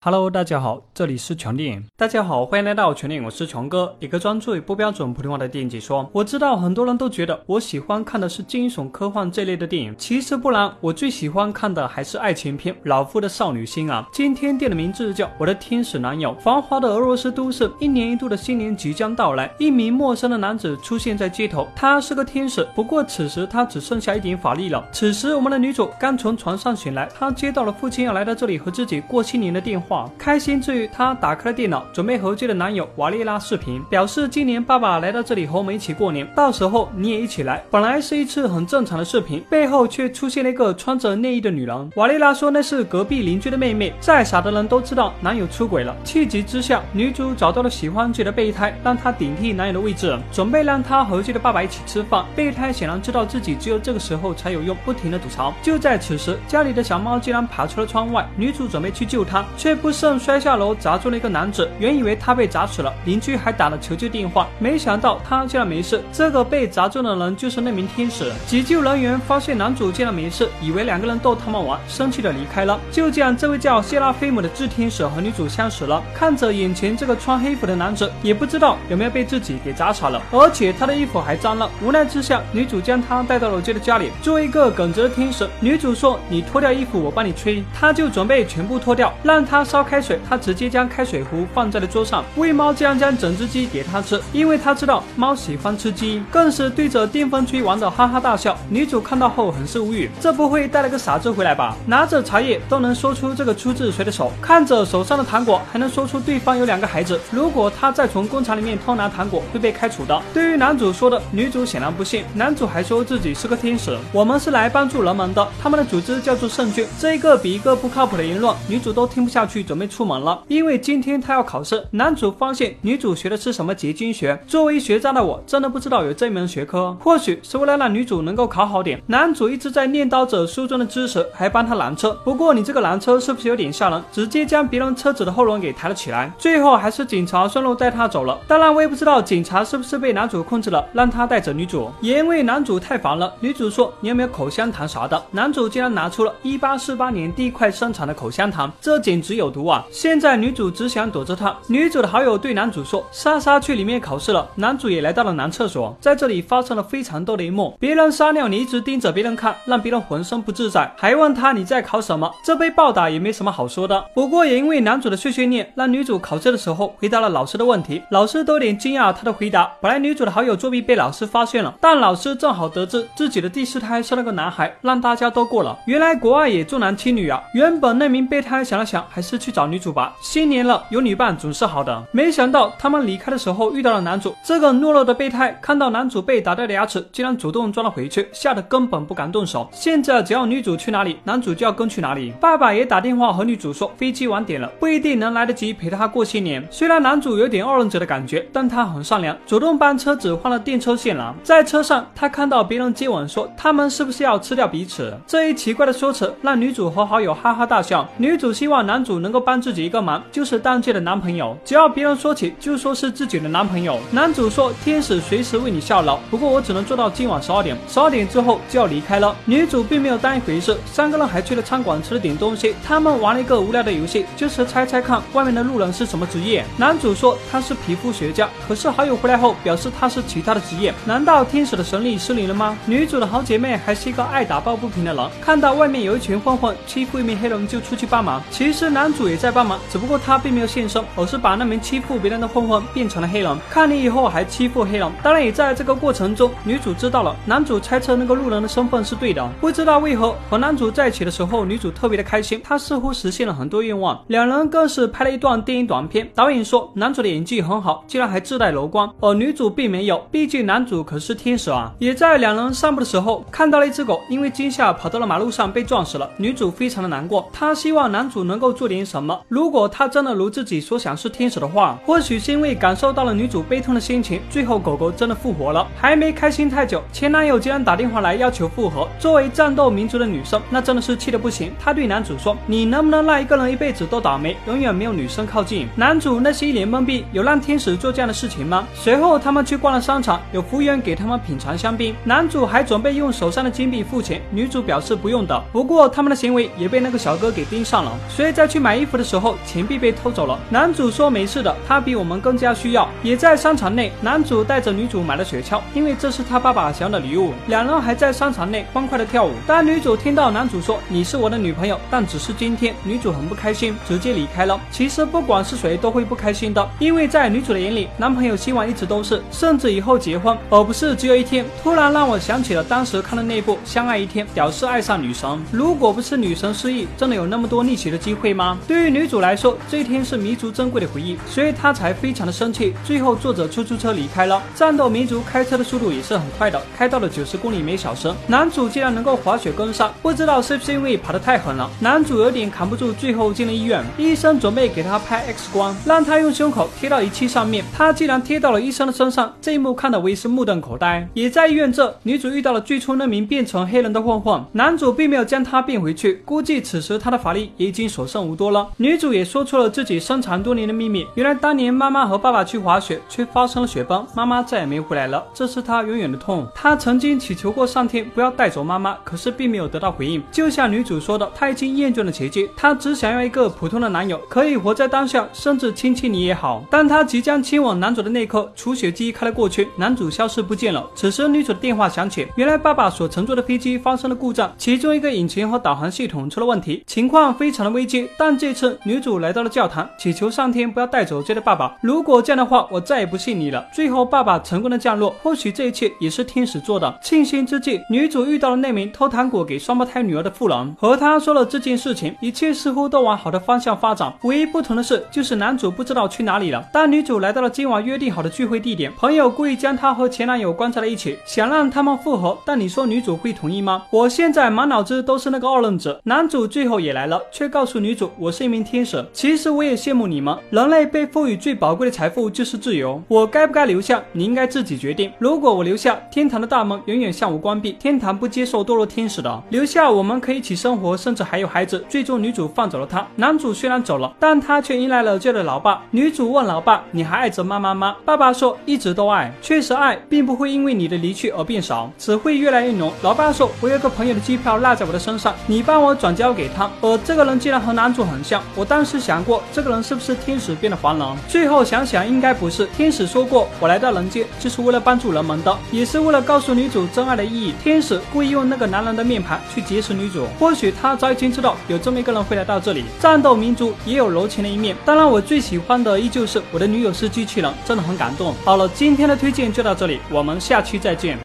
Hello，大家好，这里是全电影。大家好，欢迎来到全电影，我是全哥，一个专注于不标准普通话的电影解说。我知道很多人都觉得我喜欢看的是惊悚、科幻这类的电影，其实不然，我最喜欢看的还是爱情片。老夫的少女心啊！今天电影的名字叫《我的天使男友》。繁华的俄罗斯都市，一年一度的新年即将到来，一名陌生的男子出现在街头，他是个天使，不过此时他只剩下一点法力了。此时我们的女主刚从床上醒来，她接到了父亲要来到这里和自己过新年的电话。话开心之余，她打开了电脑，准备和自己的男友瓦列拉视频，表示今年爸爸来到这里和我们一起过年，到时候你也一起来。本来是一次很正常的视频，背后却出现了一个穿着内衣的女人。瓦列拉说那是隔壁邻居的妹妹。再傻的人都知道男友出轨了，气急之下，女主找到了喜欢自己的备胎，让他顶替男友的位置，准备让他和自己的爸爸一起吃饭。备胎显然知道自己只有这个时候才有用，不停的吐槽。就在此时，家里的小猫竟然爬出了窗外，女主准备去救它，却不慎。摔下楼砸中了一个男子，原以为他被砸死了，邻居还打了求救电话，没想到他竟然没事。这个被砸中的人就是那名天使。急救人员发现男主竟然没事，以为两个人逗他们玩，生气的离开了。就这样，这位叫谢拉菲姆的智天使和女主相识了。看着眼前这个穿黑服的男子，也不知道有没有被自己给砸傻了，而且他的衣服还脏了。无奈之下，女主将他带到了自己的家里。作为一个耿直的天使，女主说：“你脱掉衣服，我帮你吹。”他就准备全部脱掉，让他烧开水。他直接将开水壶放在了桌上，喂猫竟然将整只鸡给他吃，因为他知道猫喜欢吃鸡，更是对着电风吹玩的哈哈大笑。女主看到后很是无语，这不会带了个傻子回来吧？拿着茶叶都能说出这个出自谁的手，看着手上的糖果还能说出对方有两个孩子。如果他再从工厂里面偷拿糖果，会被开除的。对于男主说的，女主显然不信。男主还说自己是个天使，我们是来帮助人们的，他们的组织叫做圣军。这一个比一个不靠谱的言论，女主都听不下去，准备出。门了，因为今天他要考试。男主发现女主学的是什么结晶学，作为学渣的我真的不知道有这门学科。或许是为了让女主能够考好点，男主一直在念叨着书中的知识，还帮她拦车。不过你这个拦车是不是有点吓人？直接将别人车子的后轮给抬了起来。最后还是警察顺路带他走了。当然我也不知道警察是不是被男主控制了，让他带着女主。也因为男主太烦了，女主说你有没有口香糖啥的？男主竟然拿出了一八四八年第一块生产的口香糖，这简直有毒啊！现在女主只想躲着他。女主的好友对男主说：“莎莎去里面考试了。”男主也来到了男厕所，在这里发生了非常多的一幕。别人撒尿，你一直盯着别人看，让别人浑身不自在，还问他你在考什么？这被暴打也没什么好说的。不过也因为男主的碎碎念，让女主考试的时候回答了老师的问题，老师都有点惊讶他的回答。本来女主的好友作弊被老师发现了，但老师正好得知自己的第四胎是那个男孩，让大家都过了。原来国外也重男轻女啊！原本那名备胎想了想，还是去找女主吧。新年了，有女伴总是好的。没想到他们离开的时候遇到了男主，这个懦弱的备胎看到男主被打掉的牙齿，竟然主动装了回去，吓得根本不敢动手。现在只要女主去哪里，男主就要跟去哪里。爸爸也打电话和女主说飞机晚点了，不一定能来得及陪他过新年。虽然男主有点二人者的感觉，但他很善良，主动帮车子换了电车线缆。在车上，他看到别人接吻，说他们是不是要吃掉彼此？这一奇怪的说辞让女主和好友哈哈大笑。女主希望男主能能够帮自己一个忙。就是当届的男朋友，只要别人说起，就说是自己的男朋友。男主说：“天使随时为你效劳，不过我只能做到今晚十二点，十二点之后就要离开了。”女主并没有当一回事，三个人还去了餐馆吃了点东西。他们玩了一个无聊的游戏，就是猜猜看外面的路人是什么职业。男主说他是皮肤学家，可是好友回来后表示他是其他的职业。难道天使的神力失灵了吗？女主的好姐妹还是一个爱打抱不平的人，看到外面有一群混混欺负一名黑人，就出去帮忙。其实男主主也在帮忙。只不过他并没有现身，而是把那名欺负别人的混混变成了黑人。看你以后还欺负黑人，当然也在这个过程中，女主知道了男主猜测那个路人的身份是对的。不知道为何和男主在一起的时候，女主特别的开心，她似乎实现了很多愿望。两人更是拍了一段电影短片。导演说男主的演技很好，竟然还自带柔光，而女主并没有，毕竟男主可是天使啊。也在两人散步的时候，看到了一只狗因为惊吓跑到了马路上被撞死了，女主非常的难过，她希望男主能够做点什么。如果他真的如自己所想是天使的话，或许是因为感受到了女主悲痛的心情，最后狗狗真的复活了。还没开心太久，前男友竟然打电话来要求复合。作为战斗民族的女生，那真的是气得不行。她对男主说：“你能不能让一个人一辈子都倒霉，永远没有女生靠近？”男主那是一脸懵逼，有让天使做这样的事情吗？随后他们去逛了商场，有服务员给他们品尝香槟，男主还准备用手上的金币付钱，女主表示不用的。不过他们的行为也被那个小哥给盯上了，所以再去买。买衣服的时候钱币被偷走了。男主说没事的，他比我们更加需要。也在商场内，男主带着女主买了雪橇，因为这是他爸爸想要的礼物。两人还在商场内欢快的跳舞。当女主听到男主说你是我的女朋友，但只是今天，女主很不开心，直接离开了。其实不管是谁都会不开心的，因为在女主的眼里，男朋友希望一直都是，甚至以后结婚，而不是只有一天。突然让我想起了当时看的那部《相爱一天》，屌丝爱上女神。如果不是女神失忆，真的有那么多逆袭的机会吗？对于女主来说，这一天是弥足珍贵的回忆，所以她才非常的生气。最后坐着出租车离开了。战斗民族开车的速度也是很快的，开到了九十公里每小时。男主竟然能够滑雪跟上，不知道是不是因为跑得太狠了，男主有点扛不住，最后进了医院。医生准备给他拍 X 光，让他用胸口贴到仪器上面，他竟然贴到了医生的身上。这一幕看得我也是目瞪口呆。也在医院这，女主遇到了最初那名变成黑人的混混，男主并没有将他变回去，估计此时他的法力也已经所剩无多了。女主也说出了自己深藏多年的秘密，原来当年妈妈和爸爸去滑雪，却发生了雪崩，妈妈再也没回来了，这是她永远的痛。她曾经祈求过上天不要带走妈妈，可是并没有得到回应。就像女主说的，她已经厌倦了奇迹，她只想要一个普通的男友，可以活在当下，甚至亲亲你也好。当她即将亲吻男主的那刻，除雪机开了过去，男主消失不见了。此时女主的电话响起，原来爸爸所乘坐的飞机发生了故障，其中一个引擎和导航系统出了问题，情况非常的危机。但这次女主来到了教堂，祈求上天不要带走这个爸爸。如果这样的话，我再也不信你了。最后爸爸成功的降落，或许这一切也是天使做的。庆幸之际，女主遇到了那名偷糖果给双胞胎女儿的妇人，和他说了这件事情，一切似乎都往好的方向发展。唯一不同的是，就是男主不知道去哪里了。当女主来到了今晚约定好的聚会地点，朋友故意将她和前男友关在了一起，想让他们复合。但你说女主会同意吗？我现在满脑子都是那个二愣子。男主最后也来了，却告诉女主我我是一名天使。其实我也羡慕你们，人类被赋予最宝贵的财富就是自由。我该不该留下？你应该自己决定。如果我留下，天堂的大门永远向我关闭，天堂不接受堕落天使的。留下，我们可以一起生活，甚至还有孩子。最终，女主放走了他。男主虽然走了，但他却迎来了这的老爸。女主问老爸：“你还爱着妈妈吗？”爸爸说：“一直都爱。确实爱，并不会因为你的离去而变少，只会越来越浓。”老爸说：“我有个朋友的机票落在我的身上，你帮我转交给他。”而这个人竟然和男主很像。我当时想过，这个人是不是天使变的凡人？最后想想，应该不是。天使说过：“我来到人间就是为了帮助人们的，也是为了告诉女主真爱的意义。”天使故意用那个男人的面盘去劫持女主，或许他早已经知道有这么一个人会来到这里。战斗民族也有柔情的一面，当然我最喜欢的依旧是我的女友是机器人，真的很感动。好了，今天的推荐就到这里，我们下期再见。